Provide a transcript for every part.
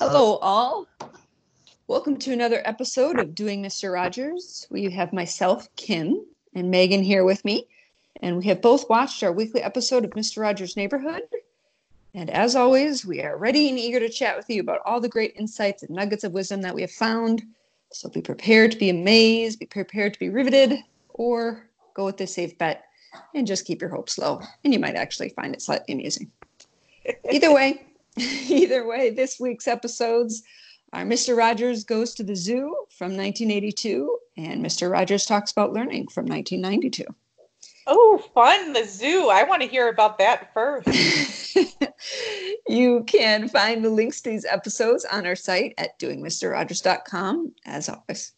Uh, Hello, all. Welcome to another episode of Doing Mr. Rogers. We have myself, Kim, and Megan here with me, and we have both watched our weekly episode of Mr. Rogers' Neighborhood. And as always, we are ready and eager to chat with you about all the great insights and nuggets of wisdom that we have found. So be prepared to be amazed, be prepared to be riveted, or go with the safe bet and just keep your hopes low. And you might actually find it slightly amusing. Either way, either way, this week's episodes are Mr. Rogers Goes to the Zoo from 1982 and Mr. Rogers Talks About Learning from 1992. Oh, fun. The zoo. I want to hear about that first. you can find the links to these episodes on our site at doingmisterrogers.com, as always.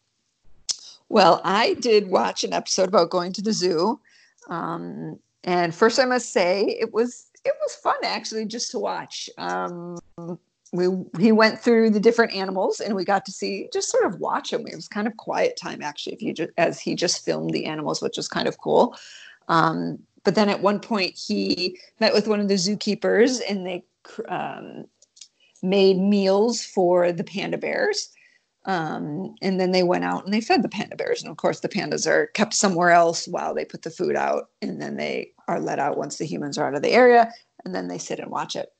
Well, I did watch an episode about going to the zoo. Um, and first, I must say, it was it was fun actually just to watch. Um, we he went through the different animals and we got to see just sort of watch him. It was kind of quiet time actually, if you just as he just filmed the animals, which was kind of cool. Um, but then at one point he met with one of the zookeepers and they um, made meals for the panda bears. Um, and then they went out and they fed the panda bears. And of course, the pandas are kept somewhere else while they put the food out. And then they are let out once the humans are out of the area. And then they sit and watch it.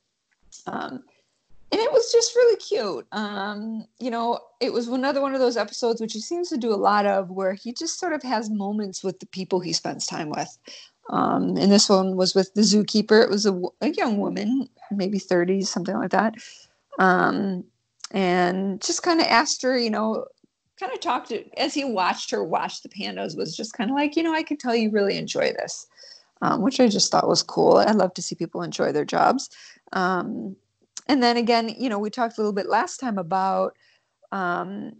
Um, and it was just really cute. Um, you know, it was another one of those episodes which he seems to do a lot of, where he just sort of has moments with the people he spends time with. Um, and this one was with the zookeeper. It was a, a young woman, maybe 30s, something like that. Um, and just kind of asked her, you know, kind of talked to, as he watched her watch the pandas, was just kind of like, you know, I can tell you really enjoy this, um, which I just thought was cool. I love to see people enjoy their jobs. Um, and then again, you know, we talked a little bit last time about um,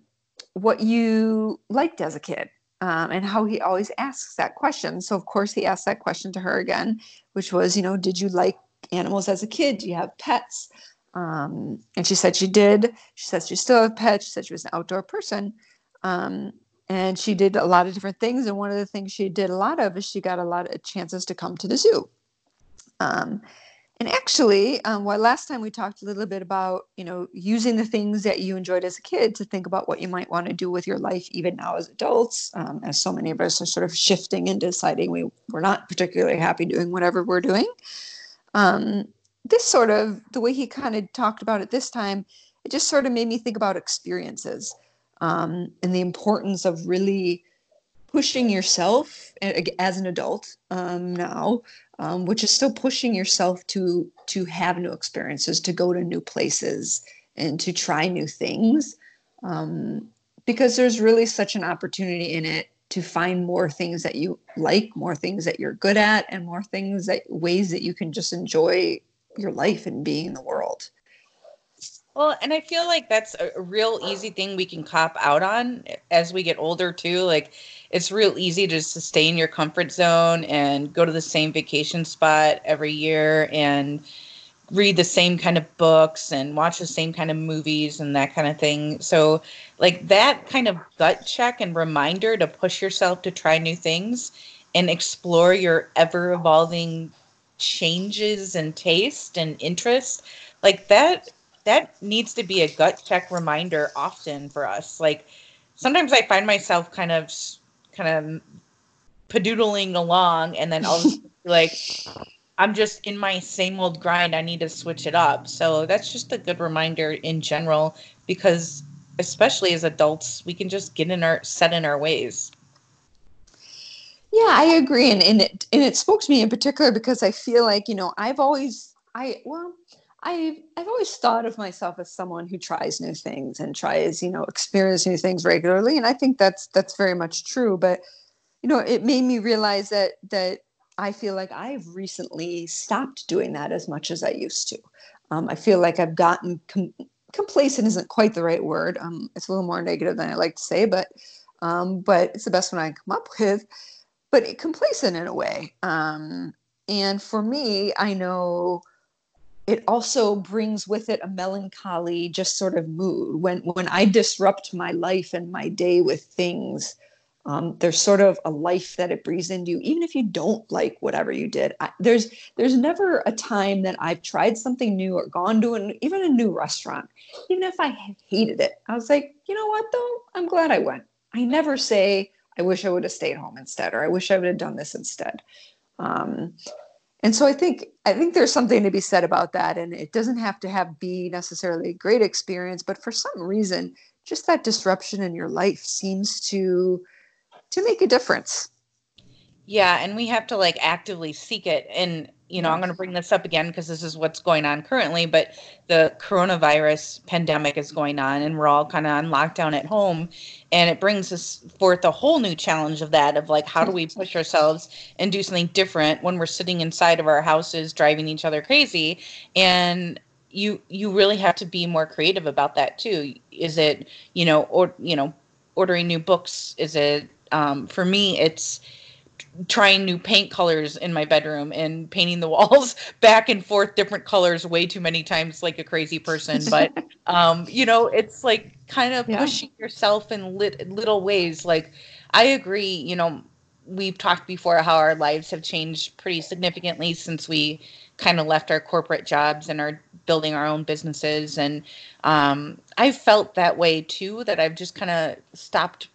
what you liked as a kid. Um, and how he always asks that question. So, of course, he asked that question to her again, which was, you know, did you like animals as a kid? Do you have pets? Um, and she said she did. She said she still have pets. She said she was an outdoor person. Um, and she did a lot of different things. And one of the things she did a lot of is she got a lot of chances to come to the zoo. Um, and actually, um, while last time we talked a little bit about, you know, using the things that you enjoyed as a kid to think about what you might want to do with your life, even now as adults, um, as so many of us are sort of shifting and deciding we, we're not particularly happy doing whatever we're doing. Um, this sort of the way he kind of talked about it this time it just sort of made me think about experiences um, and the importance of really pushing yourself as an adult um, now um, which is still pushing yourself to to have new experiences to go to new places and to try new things um, because there's really such an opportunity in it to find more things that you like more things that you're good at and more things that ways that you can just enjoy your life and being in the world. Well, and I feel like that's a real easy thing we can cop out on as we get older too. Like it's real easy to sustain your comfort zone and go to the same vacation spot every year and read the same kind of books and watch the same kind of movies and that kind of thing. So like that kind of gut check and reminder to push yourself to try new things and explore your ever evolving changes and taste and interest like that that needs to be a gut check reminder often for us. Like sometimes i find myself kind of kind of padoodling along and then i'll like i'm just in my same old grind. I need to switch it up. So that's just a good reminder in general because especially as adults we can just get in our set in our ways. Yeah, I agree, and, and it and it spoke to me in particular because I feel like you know I've always I well I've I've always thought of myself as someone who tries new things and tries you know experience new things regularly, and I think that's that's very much true. But you know, it made me realize that that I feel like I've recently stopped doing that as much as I used to. Um, I feel like I've gotten com- complacent isn't quite the right word. Um, it's a little more negative than I like to say, but um, but it's the best one I can come up with but complacent in a way. Um, and for me, I know it also brings with it a melancholy, just sort of mood. When when I disrupt my life and my day with things um, there's sort of a life that it breathes into you even if you don't like whatever you did. I, there's there's never a time that i've tried something new or gone to an even a new restaurant even if i hated it. I was like you know what though? I'm glad i went. I never say i wish i would have stayed home instead or i wish i would have done this instead um, and so i think i think there's something to be said about that and it doesn't have to have be necessarily a great experience but for some reason just that disruption in your life seems to to make a difference. Yeah, and we have to like actively seek it. And you know, I'm going to bring this up again because this is what's going on currently. But the coronavirus pandemic is going on, and we're all kind of on lockdown at home, and it brings us forth a whole new challenge of that of like how do we push ourselves and do something different when we're sitting inside of our houses driving each other crazy? And you you really have to be more creative about that too. Is it you know or you know ordering new books? Is it um, for me, it's trying new paint colors in my bedroom and painting the walls back and forth different colors way too many times like a crazy person. But um you know it's like kind of yeah. pushing yourself in lit- little ways. Like i agree you know we've talked before how our lives have changed pretty significantly since we kind of left our corporate jobs and are building our own businesses. And um, i've felt that way too that i've just kind of stopped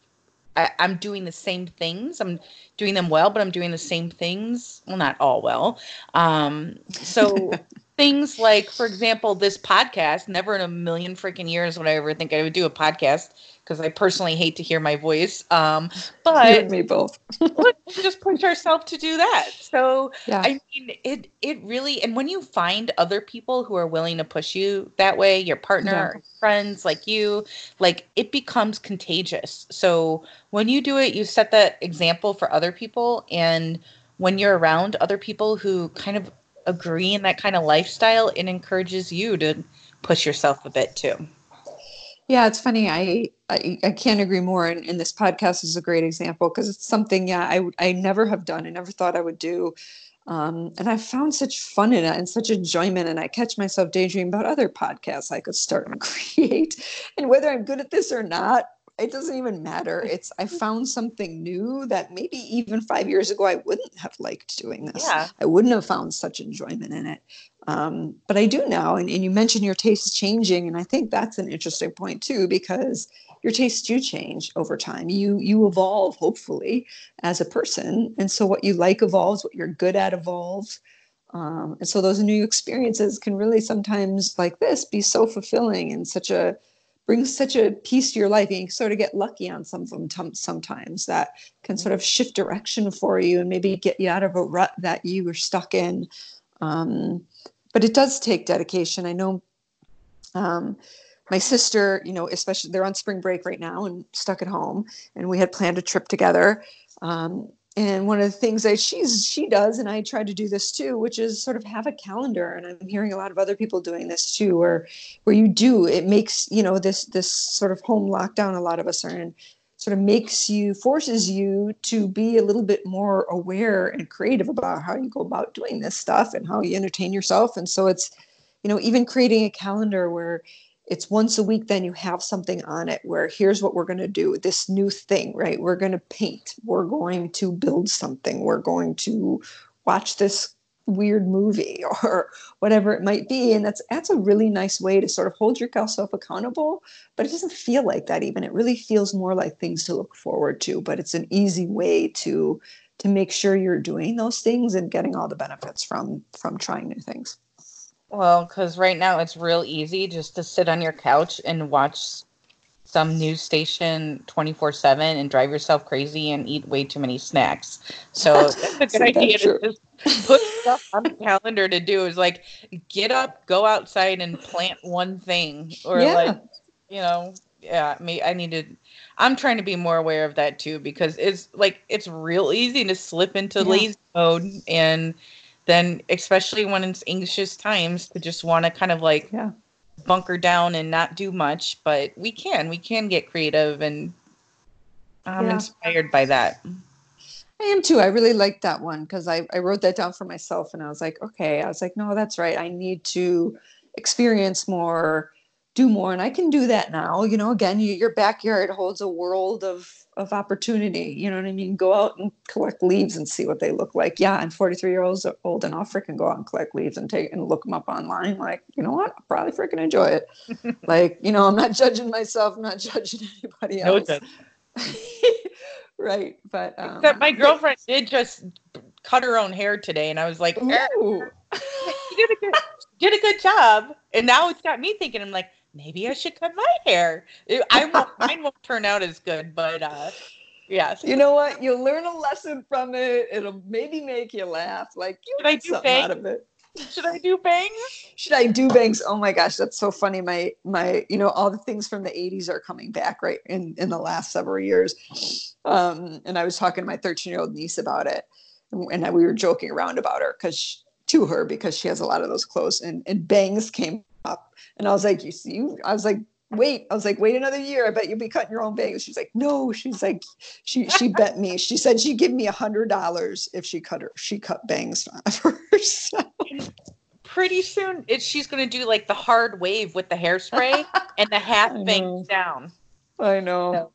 I, am doing the same things. I'm doing them well, but I'm doing the same things. Well, not all well. Um, so things like, for example, this podcast. Never in a million freaking years would I ever think I would do a podcast because I personally hate to hear my voice. Um, but me both. let's just push ourselves to do that. So yeah. I mean, it it really and when you find other people who are willing to push you that way, your partner, yeah. friends like you, like it becomes contagious. So when you do it, you set that example for other people, and when you're around other people who kind of agree in that kind of lifestyle, it encourages you to push yourself a bit too. Yeah, it's funny. I I, I can't agree more. And, and, this podcast is a great example because it's something, yeah, I I never have done. I never thought I would do. Um, and I found such fun in it and such enjoyment. And I catch myself daydreaming about other podcasts I could start and create. And whether I'm good at this or not, it doesn't even matter. It's I found something new that maybe even five years ago I wouldn't have liked doing this. Yeah. I wouldn't have found such enjoyment in it. Um, but I do now, and, and you mentioned your taste is changing, and I think that's an interesting point too, because your tastes do change over time. You you evolve, hopefully, as a person, and so what you like evolves, what you're good at evolves, um, and so those new experiences can really sometimes, like this, be so fulfilling and such a brings such a piece to your life. And you sort of get lucky on some of them sometimes that can sort of shift direction for you and maybe get you out of a rut that you were stuck in. Um, but it does take dedication. I know um, my sister, you know, especially they're on spring break right now and stuck at home, and we had planned a trip together. Um, and one of the things that she's she does, and I try to do this too, which is sort of have a calendar. And I'm hearing a lot of other people doing this too, where where you do it makes you know this this sort of home lockdown. A lot of us are in sort of makes you forces you to be a little bit more aware and creative about how you go about doing this stuff and how you entertain yourself and so it's you know even creating a calendar where it's once a week then you have something on it where here's what we're going to do this new thing right? We're going to paint. We're going to build something. We're going to watch this weird movie or whatever it might be. And that's that's a really nice way to sort of hold yourself accountable but it doesn't feel like that even. It really feels more like things to look forward to but it's an easy way to to make sure you're doing those things and getting all the benefits from from trying new things well because right now it's real easy just to sit on your couch and watch some news station 24 7 and drive yourself crazy and eat way too many snacks so that's a good so idea to just put stuff on the calendar to do is like get up, go outside and plant one thing. Or yeah. like, you know, yeah, me I need to I'm trying to be more aware of that too because it's like it's real easy to slip into yeah. lazy mode and then especially when it's anxious times to just want to kind of like yeah. bunker down and not do much. But we can, we can get creative and I'm yeah. inspired by that. I am too. I really liked that one because I, I wrote that down for myself and I was like, okay, I was like, no, that's right. I need to experience more do more and i can do that now you know again you, your backyard holds a world of of opportunity you know what i mean? Go out and collect leaves and see what they look like. Yeah i'm 43 years old and i'll freaking go out and collect leaves and take and look them up online like you know what? I'll probably freaking enjoy it. Like you know i'm not judging myself I'm not judging anybody else. no, right but um, Except my girlfriend did just cut her own hair today and i was like Ooh. did a good did a good job. And now it's got me thinking i'm like maybe I should cut my hair. I won't, mine won't turn out as good, but uh, yeah. You know what? You'll learn a lesson from it. It'll maybe make you laugh. Like you should I do something bangs? out of it. Should I do bangs? Should I do bangs? Oh my gosh, that's so funny. My my, you know, all the things from the 80s are coming back right in in the last several years. Um, and I was talking to my 13 year old niece about it, and, and we were joking around about her because to her because she has a lot of those clothes and, and bangs came. And I was like, you see, I was like, wait, I was like, wait another year. I bet you'll be cutting your own bangs. She's like, no, she's like, she, she bet me, she said she'd give me a hundred dollars if she cut her, she cut bangs for herself. Pretty soon it, she's going to do like the hard wave with the hairspray and the half bangs down. I know. So.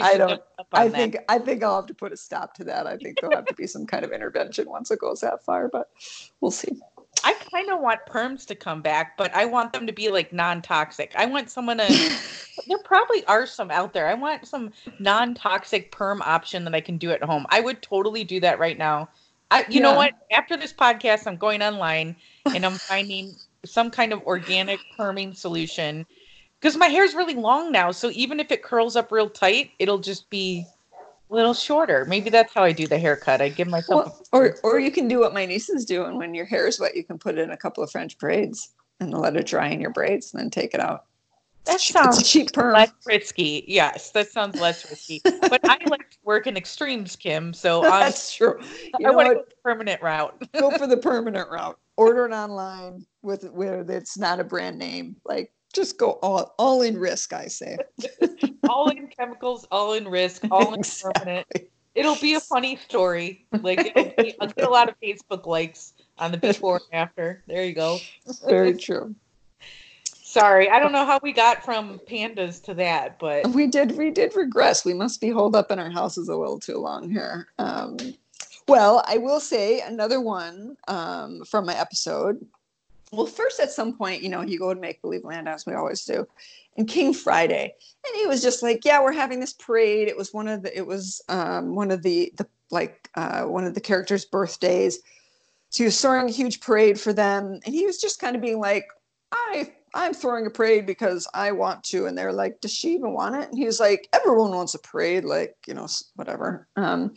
I don't. I think. That. I think I'll have to put a stop to that. I think there'll have to be some kind of intervention once it goes that far, but we'll see. I kind of want perms to come back, but I want them to be like non-toxic. I want someone to. there probably are some out there. I want some non-toxic perm option that I can do at home. I would totally do that right now. I, you yeah. know what? After this podcast, I'm going online and I'm finding some kind of organic perming solution because my hair is really long now. So even if it curls up real tight, it'll just be little shorter. Maybe that's how I do the haircut. I give myself. Well, or or you can do what my niece is doing. When your hair is wet, you can put in a couple of French braids and let it dry in your braids, and then take it out. That sounds cheap perm. less risky. Yes, that sounds less risky. but I like to work in extremes, Kim. So that's true. You I want to go the permanent route. go for the permanent route. Order it online with where it's not a brand name. Like just go all all in risk, I say. all in chemicals, all in risk, all in exactly. permanent. It'll be a funny story. Like be, I'll get a lot of Facebook likes on the before and after. There you go. Very true. Sorry, I don't know how we got from pandas to that, but we did we did regress. We must be holed up in our houses a little too long here. Um, well, I will say another one um, from my episode well, first at some point, you know, you go to make believe land as we always do, and King Friday, and he was just like, "Yeah, we're having this parade." It was one of the, it was um, one of the the like uh, one of the characters' birthdays. So he was throwing a huge parade for them, and he was just kind of being like, "I I'm throwing a parade because I want to," and they're like, "Does she even want it?" And he was like, "Everyone wants a parade, like you know, whatever." Um,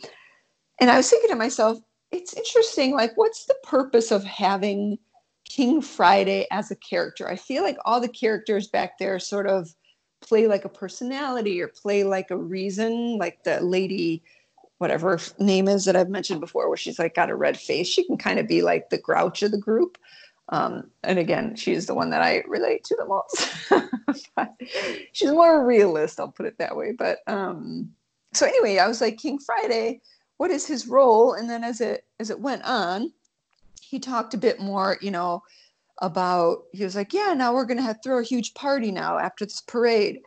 and I was thinking to myself, it's interesting. Like, what's the purpose of having King Friday as a character. I feel like all the characters back there sort of play like a personality or play like a reason, like the lady, whatever name is that I've mentioned before, where she's like got a red face. She can kind of be like the grouch of the group. Um, and again, she's the one that I relate to the most. she's more realist, I'll put it that way. But um, so anyway, I was like, King Friday, what is his role? And then as it as it went on, he talked a bit more, you know, about he was like, yeah, now we're gonna have throw a huge party now after this parade.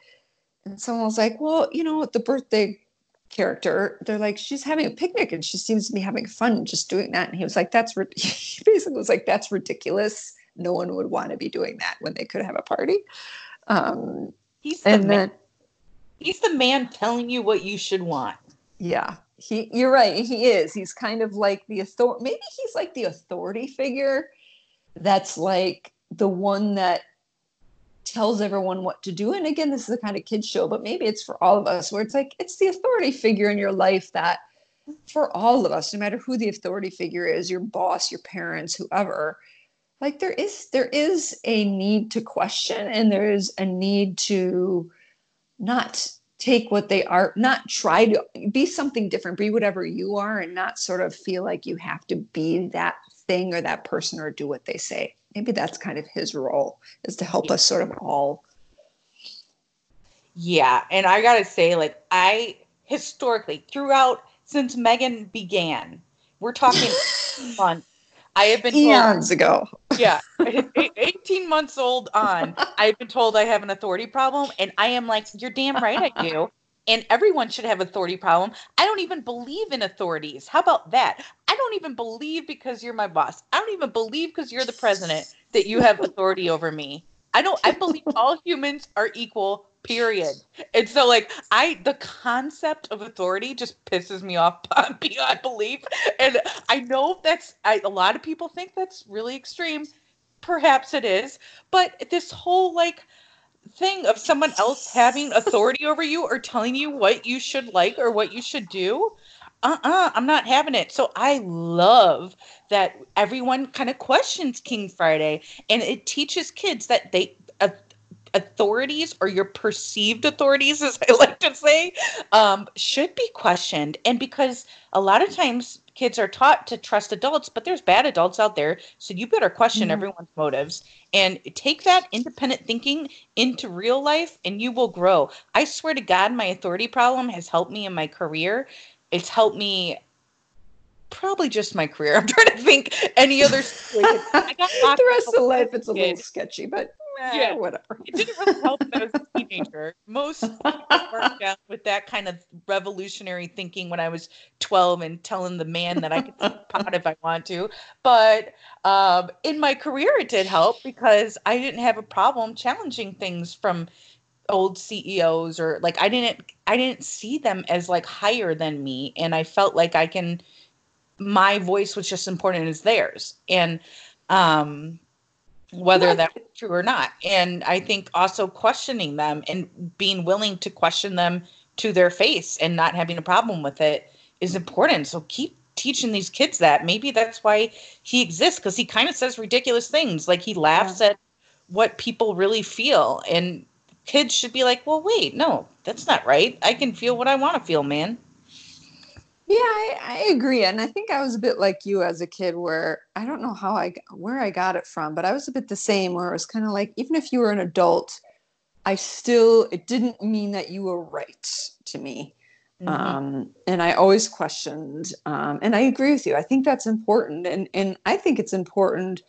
And someone was like, well, you know, the birthday character, they're like, she's having a picnic and she seems to be having fun just doing that. And he was like, that's he basically was like, that's ridiculous. No one would want to be doing that when they could have a party. Um, he's the and man. then he's the man telling you what you should want. Yeah, he you're right he is. He's kind of like the authority maybe he's like the authority figure that's like the one that tells everyone what to do. And again this is a kind of kids show but maybe it's for all of us where it's like it's the authority figure in your life that for all of us no matter who the authority figure is your boss your parents whoever like there is there is a need to question and there is a need to not take what they are, not try to be something different, be whatever you are, and not sort of feel like you have to be that thing or that person or do what they say. Maybe that's kind of his role is to help us sort of all. Yeah. And I got to say, like, I historically, throughout since Megan began, we're talking months, I have been eons told, ago. Yeah, 18 months old on, I've been told I have an authority problem, and I am like, you're damn right I do. And everyone should have authority problem. I don't even believe in authorities. How about that? I don't even believe because you're my boss. I don't even believe because you're the president that you have authority over me. I don't. I believe all humans are equal period. And so like I the concept of authority just pisses me off beyond belief. And I know that's I, a lot of people think that's really extreme. Perhaps it is, but this whole like thing of someone else having authority over you or telling you what you should like or what you should do uh-uh i'm not having it so i love that everyone kind of questions king friday and it teaches kids that they authorities or your perceived authorities, as I like to say, um, should be questioned. And because a lot of times kids are taught to trust adults, but there's bad adults out there. So you better question mm-hmm. everyone's motives and take that independent thinking into real life and you will grow. I swear to God, my authority problem has helped me in my career. It's helped me probably just my career. I'm trying to think any other. The rest of life, it's a little sketchy, but yeah, whatever. It didn't really help that I was a teenager. Most worked out with that kind of revolutionary thinking when I was 12 and telling the man that I could pot if I want to. But um, in my career, it did help because I didn't have a problem challenging things from old CEOs or like I didn't I didn't see them as like higher than me and I felt like I can my voice was just as important as theirs and um whether that's true or not. And I think also questioning them and being willing to question them to their face and not having a problem with it is important. So keep teaching these kids that. Maybe that's why he exists because he kind of says ridiculous things. Like he laughs yeah. at what people really feel. And kids should be like, well, wait, no, that's not right. I can feel what I want to feel, man. Yeah, I, I, agree, and I think I was a bit like you as a kid, where I don't know how I where I got it from, but I was a bit the same, where it was kind of like even if you were an adult, I still it didn't mean that you were right to me, mm-hmm. um, and I always questioned, um, and I agree with you. I think that's important, and and I think it's important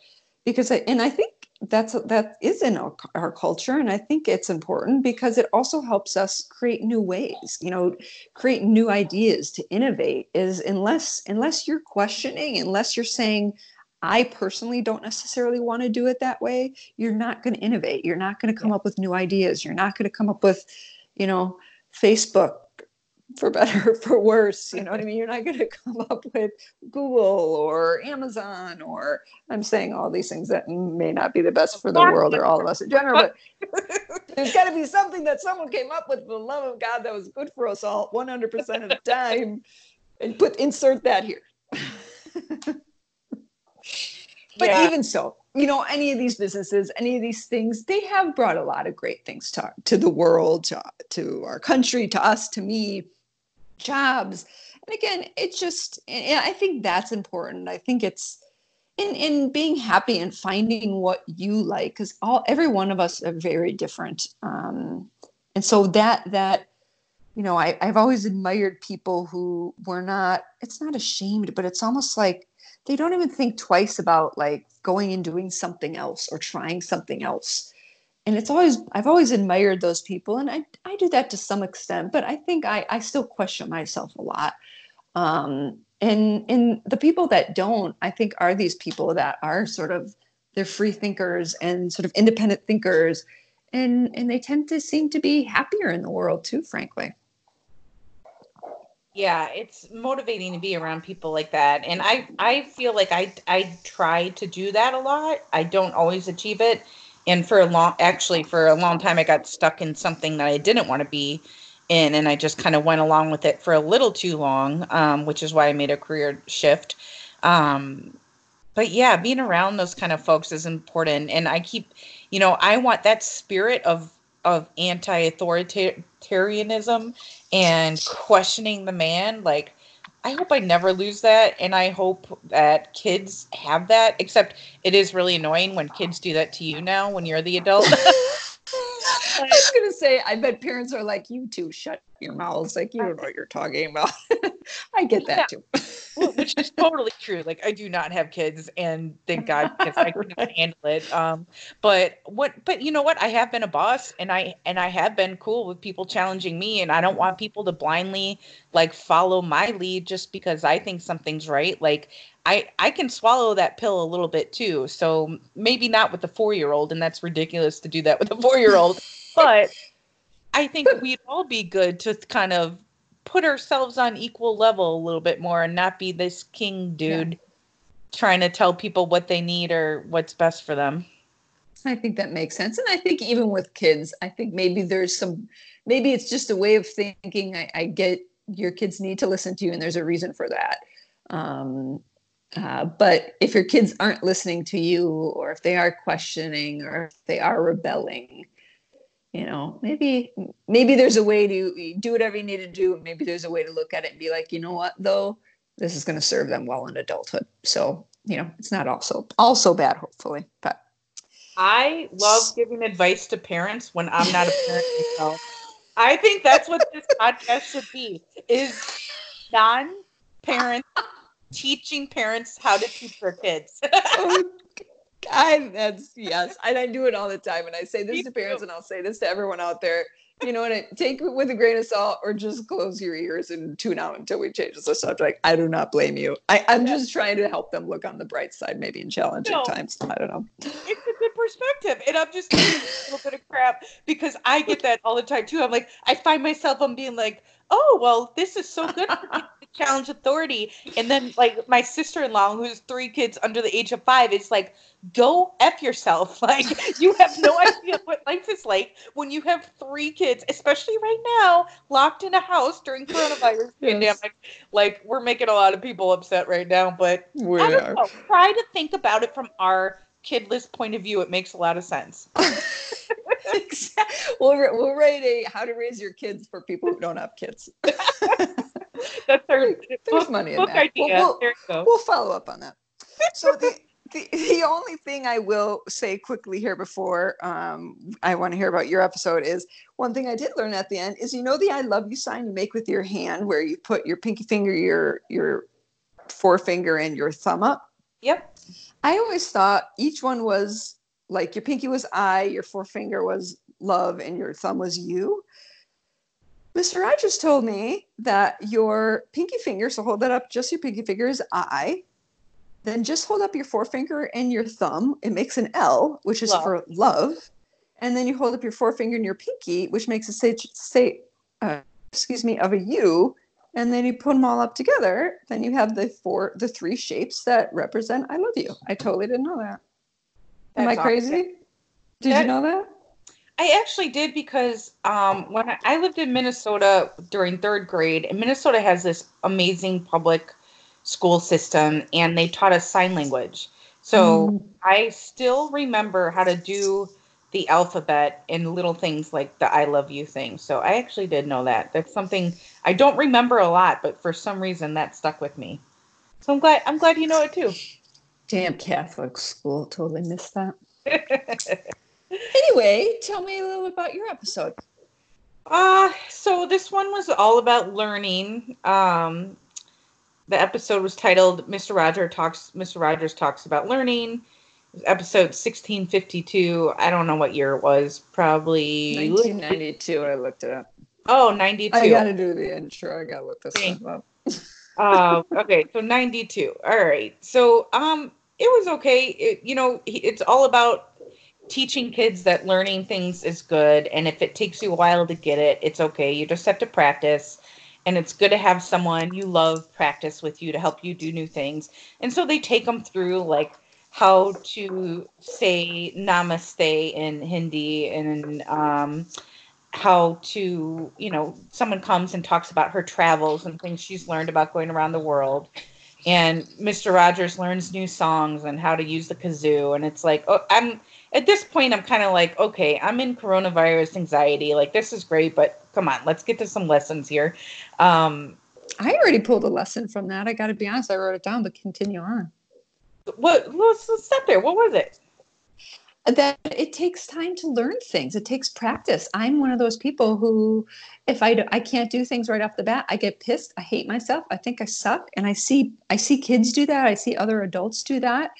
because I and I think that's that is in our, our, culture and i think it's important because it also helps us create new ways you know create new ideas to innovate is unless unless you're questioning unless you're saying i personally don't necessarily want to do it that way you're not going to innovate. You're not going to come up with new ideas. You're not going to come up with you know facebook for better for worse you know what i mean? You're not going to come up with google or amazon or i'm saying all these things that may not be the best for the world or all of us in general but there's got to be something that someone came up with for the love of god that was good for us all 100% of the time and put insert that here. But yeah. even so you know any of these businesses any of these things they have brought a lot of great things to, to the world to, to our country to us to me jobs. And again it's just i think that's important. I think it's in in being happy and finding what you like because all every one of us are very different. Um, and so that that you know I, i've always admired people who were not it's not ashamed but it's almost like they don't even think twice about like going and doing something else or trying something else and it's always i've always admired those people and i, I do that to some extent but i think i, I still question myself a lot. Um, and and the people that don't i think are these people that are sort of they're free thinkers and sort of independent thinkers and and they tend to seem to be happier in the world too frankly. Yeah it's motivating to be around people like that and i i feel like i i try to do that a lot. I don't always achieve it and for a long actually for a long time i got stuck in something that i didn't want to be in and i just kind of went along with it for a little too long um, which is why i made a career shift. Um, but yeah being around those kind of folks is important and i keep you know i want that spirit of of anti-authoritarianism and questioning the man like I hope I never lose that, and I hope that kids have that. Except it is really annoying when kids do that to you now when you're the adult. I was gonna say, I bet parents are like, "You two, shut your mouths! Like you don't know what you're talking about." I get that yeah. too. Which is totally true. Like I do not have kids, and thank God because I could not handle it. Um, but what? But you know what? I have been a boss, and I and I have been cool with people challenging me, and I don't want people to blindly like follow my lead just because I think something's right. Like I I can swallow that pill a little bit too. So maybe not with a four year old, and that's ridiculous to do that with a four year old, but. I think we'd all be good to kind of put ourselves on equal level a little bit more and not be this king dude yeah. trying to tell people what they need or what's best for them. I think that makes sense. And I think even with kids, I think maybe there's some, maybe it's just a way of thinking. I, I get your kids need to listen to you, and there's a reason for that. Um, uh, but if your kids aren't listening to you, or if they are questioning, or if they are rebelling, you know maybe maybe there's a way to do whatever you need to do. Maybe there's a way to look at it and be like you know what though? This is going to serve them well in adulthood. So you know it's not also also bad hopefully but i love giving advice to parents when i'm not a parent myself. I think that's what this podcast should be is non-parents teaching parents how to teach their kids. Oh I that's yes, and I do it all the time. And I say this Me to parents, too. and I'll say this to everyone out there. You know what? Take it with a grain of salt, or just close your ears and tune out until we change the subject. I do not blame you. I, I'm just trying to help them look on the bright side, maybe in challenging no, times. I don't know. It's a good perspective, and I'm just a little bit of crap because I get that all the time too. I'm like, I find myself I'm being like, oh well, this is so good challenge authority. And then like my sister-in-law, who's three kids under the age of five, is like, go F yourself. Like you have no idea what life is like when you have three kids, especially right now, locked in a house during coronavirus yes. pandemic. Like we're making a lot of people upset right now, but we I don't are. know. Try to think about it from our kidless point of view. It makes a lot of sense. we'll, we'll write a how to raise your kids for people who don't have kids. That's our there's book, money in that. Idea. We'll, we'll, we'll follow up on that. So the, the the only thing I will say quickly here before um, I want to hear about your episode is one thing I did learn at the end is you know the I love you sign you make with your hand where you put your pinky finger, your your forefinger, and your thumb up. Yep. I always thought each one was like your pinky was I, your forefinger was love, and your thumb was you. Mr. Rogers told me that your pinky finger, so hold that up, just your pinky finger is I. Then just hold up your forefinger and your thumb. It makes an L, which is love. for love. And then you hold up your forefinger and your pinky, which makes a say, say uh, excuse me, of a U. And then you put them all up together. Then you have the four, the three shapes that represent I love you. I totally didn't know that. Am I crazy? Awesome. Did that, you know that? I actually did because um, when I, I, lived in Minnesota during third grade, and Minnesota has this amazing public school system, and they taught us sign language. So mm. I still remember how to do the alphabet and little things like the I love you thing. So I actually did know that. That's something I don't remember a lot, but for some reason that stuck with me. So I'm glad I'm glad you know it too. Damn Catholic school, totally missed that. anyway, tell me a little about your episode. Uh, so this one was all about learning. Um, the episode was titled "Mr. Roger talks." Mr. Rogers talks about learning. Episode sixteen fifty two. I don't know what year it was. Probably nineteen ninety two. I looked it up. Oh, 92. I got to do the intro. I got to look this up. uh, okay, so 92. All right. So um, it was okay. It, you know, it's all about teaching kids that learning things is good and if it takes you a while to get it it's okay. You just have to practice and it's good to have someone you love practice with you to help you do new things. And so they take them through like how to say namaste in hindi and um, how to you know someone comes and talks about her travels and things she's learned about going around the world. And mr rogers learns new songs and how to use the kazoo and it's like oh i'm at this point, I'm kind of like, okay, I'm in coronavirus anxiety. Like, this is great, but come on, let's get to some lessons here. Um, I already pulled a lesson from that. I got to be honest, I wrote it down, but continue on. What? Let's, let's stop there. What was it? that it takes time to learn things. It takes practice. I'm one of those people who, if I do, I can't do things right off the bat, I get pissed. I hate myself. I think I suck. And I see I see kids do that. I see other adults do that.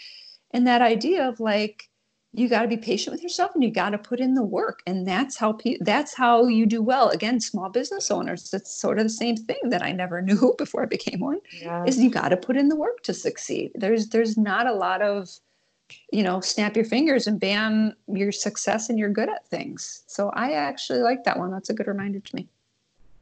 And that idea of like you got to be patient with yourself and you got to put in the work and that's how pe- that's how you do well. Again small business owners it's sort of the same thing that i never knew before i became one yeah. is you got to put in the work to succeed. There's there's not a lot of you know snap your fingers and bam your success and you're good at things. So i actually like that one. That's a good reminder to me.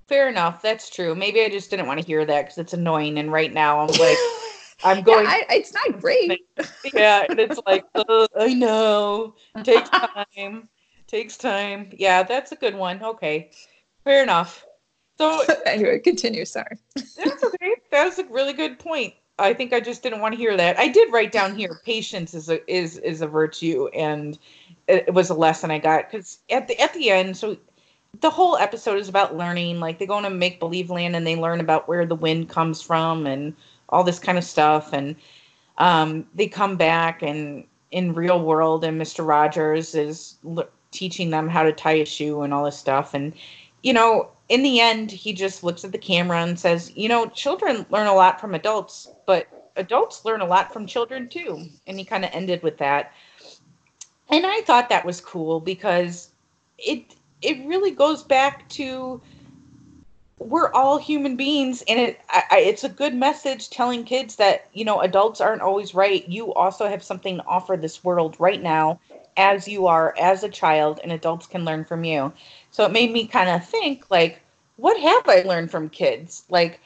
Fair enough. That's true. Maybe i just didn't want to hear that because it's annoying and right now i'm like I'm going. Yeah, I, it's not great. yeah, and it's like, oh, I know. Takes time. Takes time. Yeah, that's a good one. Okay, fair enough. So anyway, continue. Sorry. That's okay. That was a really good point. I think I just didn't want to hear that. I did write down here: patience is a is is a virtue, and it, it was a lesson I got because at the at the end, so the whole episode is about learning. Like they go into make believe land and they learn about where the wind comes from and all this kind of stuff. And um, they come back and in real world, and Mr. Rogers is l- teaching them how to tie a shoe and all this stuff. And you know, in the end, he just looks at the camera and says, you know, children learn a lot from adults, but adults learn a lot from children too. And he kind of ended with that. And I thought that was cool because it it really goes back to we're all human beings and it I, it's a good message telling kids that you know adults aren't always right. You also have something to offer this world right now as you are as a child and adults can learn from you. So it made me kind of think like what have i learned from kids? Like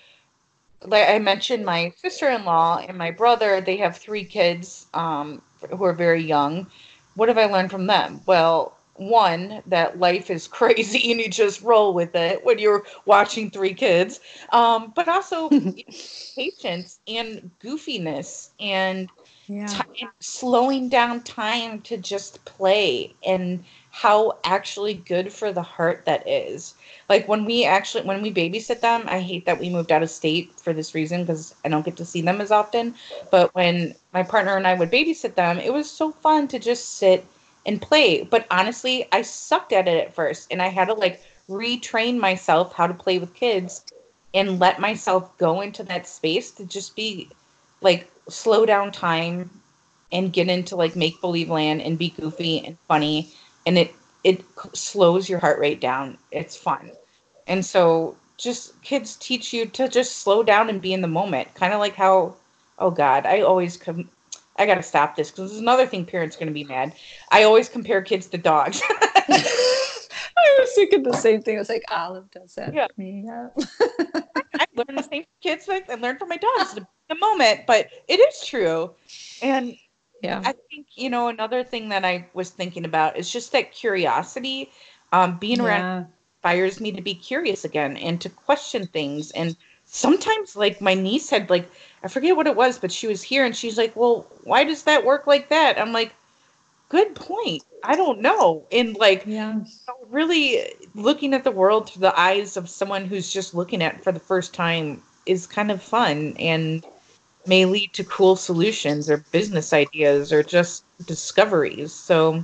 like i mentioned my sister-in-law and my brother they have three kids um, who are very young. What have i learned from them? Well one that life is crazy and you just roll with it when you're watching three kids. Um, but also patience and goofiness and yeah. t- slowing down time to just play and how actually good for the heart that is. Like when we actually when we babysit them i hate that we moved out of state for this reason because i don't get to see them as often. But when my partner and i would babysit them it was so fun to just sit and play. But honestly, I sucked at it at first and I had to like retrain myself how to play with kids and let myself go into that space to just be like slow down time and get into like make believe land and be goofy and funny and it it slows your heart rate down. It's fun. And so just kids teach you to just slow down and be in the moment. Kind of like how oh god, I always come I got to stop this because there's another thing parents going to be mad. I always compare kids to dogs. I was thinking the same thing. I was like, Olive does that yeah. me. Yeah. I learned the same kids I learned from my dogs in the moment, but it is true. And yeah, I think you know another thing that I was thinking about is just that curiosity. Um, being yeah. around inspires me to be curious again and to question things. And sometimes, like my niece had like I forget what it was, but she was here and she's like, "Well, why does that work like that?" I'm like, "Good point. I don't know." And like, yeah. really looking at the world through the eyes of someone who's just looking at it for the first time is kind of fun and may lead to cool solutions or business ideas or just discoveries. So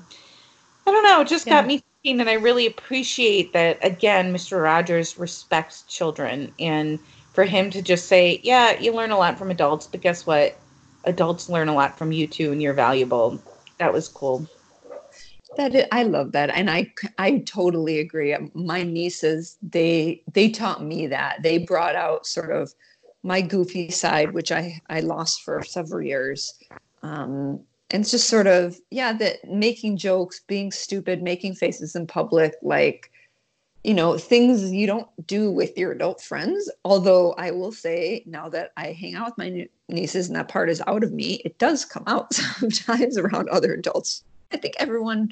I don't know, it just yeah. got me thinking and I really appreciate that again Mr. Rogers respects children and for him to just say, "Yeah, you learn a lot from adults, but guess what? Adults learn a lot from you too, and you're valuable." That was cool. That is, I love that, and I I totally agree. My nieces they they taught me that they brought out sort of my goofy side, which I I lost for several years. Um, and it's just sort of yeah that making jokes being stupid making faces in public like you know things you don't do with your adult friends. Although i will say now that i hang out with my nieces and that part is out of me it does come out sometimes around other adults. I think everyone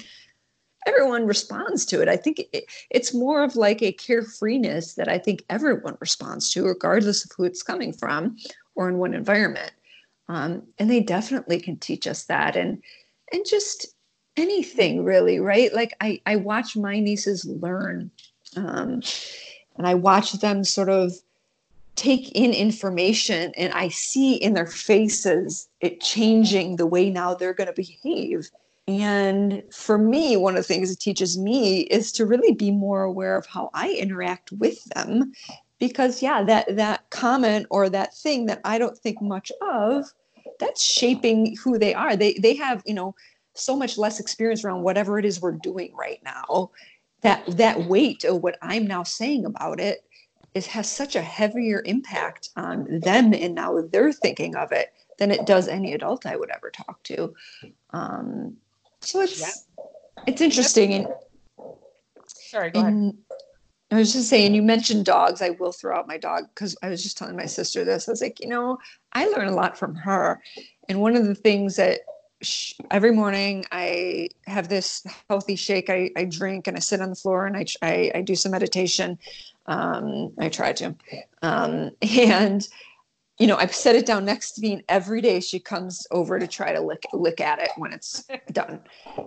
everyone responds to it. I think it, it's more of like a carefreeness that i think everyone responds to regardless of who it's coming from or in what environment. Um, and they definitely can teach us that and and just anything really right? Like i i watch my nieces learn um, and I watch them sort of take in information and I see in their faces it changing the way now they're going to behave and for me, one of the things it teaches me is to really be more aware of how I interact with them. Because yeah, that that comment or that thing that I don't think much of, that's shaping who they are. They they have, you know, so much less experience around whatever it is we're doing right now. That that weight of what I'm now saying about it is has such a heavier impact on them and now they're thinking of it than it does any adult I would ever talk to. Um, so it's yeah. it's interesting. And sorry, go ahead. I was just saying, you mentioned dogs. I will throw out my dog because I was just telling my sister this. I was like, you know, I learn a lot from her. And one of the things that she, every morning I have this healthy shake I, I drink and I sit on the floor and I, I, I do some meditation. Um, I try to. Um, and you know, I've set it down next to me, and every day she comes over to try to lick lick at it when it's done.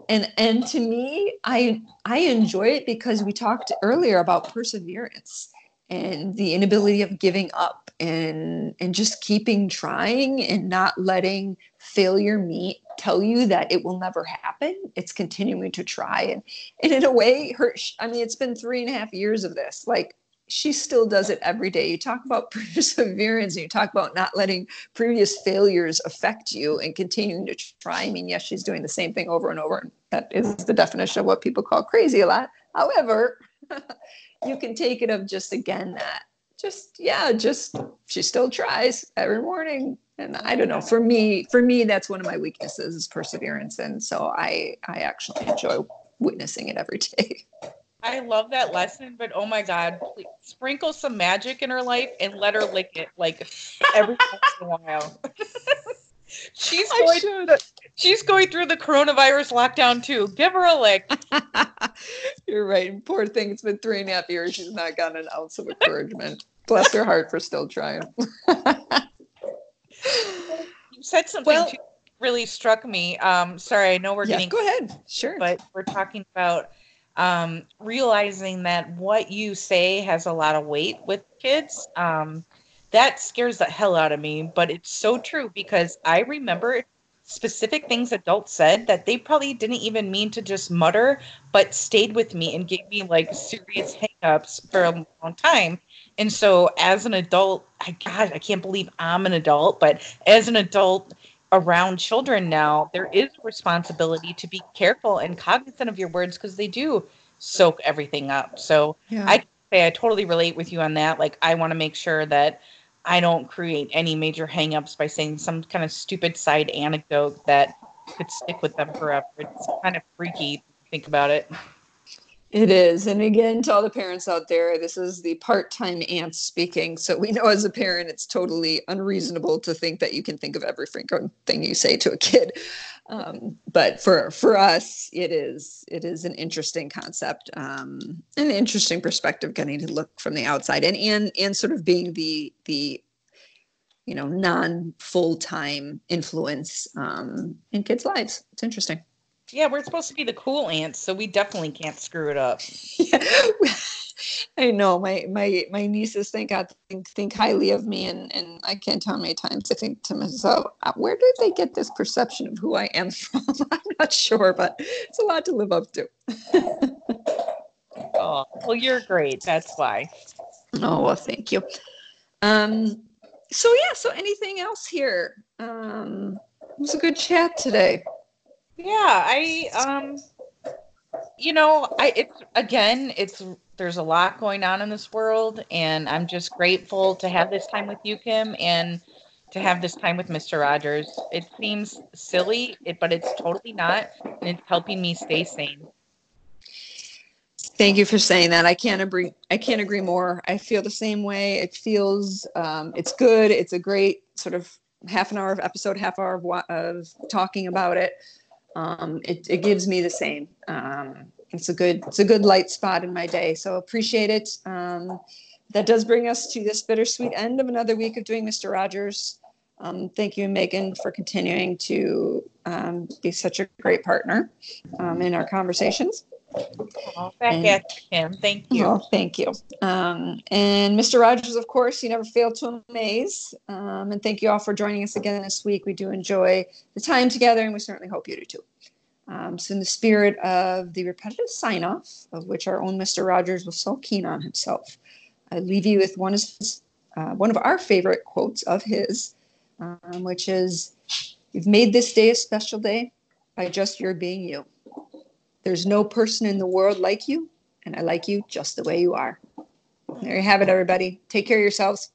And and to me, I I enjoy it because we talked earlier about perseverance and the inability of giving up and and just keeping trying and not letting failure meet tell you that it will never happen. It's continuing to try and and in a way, her I mean, it's been three and a half years of this. Like she still does it every day. You talk about perseverance and you talk about not letting previous failures affect you and continuing to try. I mean, yes, she's doing the same thing over and over. And that is the definition of what people call crazy a lot. However, you can take it of just again that just yeah, just she still tries every morning. And I don't know, for me, for me, that's one of my weaknesses is perseverance. And so I I actually enjoy witnessing it every day. I love that lesson, but oh my god, please sprinkle some magic in her life and let her lick it like every once in a while. she's going she's going through the coronavirus lockdown too. Give her a lick. You're right. Poor thing. It's been three and a half years. She's not gotten an ounce of encouragement. Bless her heart for still trying. you said something well, too, really struck me. Um, sorry, I know we're yeah, getting go ahead. Sure. But we're talking about um, realizing that what you say has a lot of weight with kids. Um, that scares the hell out of me, but it's so true because I remember specific things adults said that they probably didn't even mean to just mutter, but stayed with me and gave me like serious hangups for a long time. And so, as an adult, I God, I can't believe I'm an adult, but as an adult, around children now, there is a responsibility to be careful and cognizant of your words because they do soak everything up. So yeah. I say I totally relate with you on that. Like I want to make sure that I don't create any major hangups by saying some kind of stupid side anecdote that could stick with them forever. It's kind of freaky think about it. It is. And again, to all the parents out there, this is the part time aunt speaking. So we know as a parent, it's totally unreasonable to think that you can think of every freaking thing you say to a kid. Um, but for for us, it is it is an interesting concept, um, an interesting perspective, getting to look from the outside, and and and sort of being the the you know non full time influence um, in kids' lives. It's interesting. Yeah, we're supposed to be the cool aunts, so we definitely can't screw it up. yeah. I know my my my nieces think I think think highly of me, and and I can't tell how many times I think to myself, uh, where did they get this perception of who I am from? I'm not sure, but it's a lot to live up to. oh well, you're great. That's why. Oh well, thank you. Um, so yeah, so anything else here? Um, it was a good chat today. Yeah, I um you know, I it's again, it's there's a lot going on in this world and I'm just grateful to have this time with you Kim and to have this time with Mr. Rogers. It seems silly, it, but it's totally not and it's helping me stay sane. Thank you for saying that. I can't agree. I can't agree more. I feel the same way. It feels um, it's good. It's a great sort of half an hour of episode, half hour of, of talking about it um, it, it gives me the same. Um, it's a good it's a good light spot in my day. So appreciate it. Um, that does bring us to this bittersweet end of another week of doing Mr. Rogers. Um, thank you, Megan, for continuing to um, be such a great partner um, in our conversations. Oh, back at him. Thank you. Thank you. Um, and Mr. Rogers, of course, you never fail to amaze. Um, and thank you all for joining us again this week. We do enjoy the time together, and we certainly hope you do too. Um, so, in the spirit of the repetitive sign off, of which our own Mr. Rogers was so keen on himself, I leave you with one of, his, uh, one of our favorite quotes of his, um, which is You've made this day a special day by just your being you. There's no person in the world like you, and I like you just the way you are. There you have it, everybody. Take care of yourselves.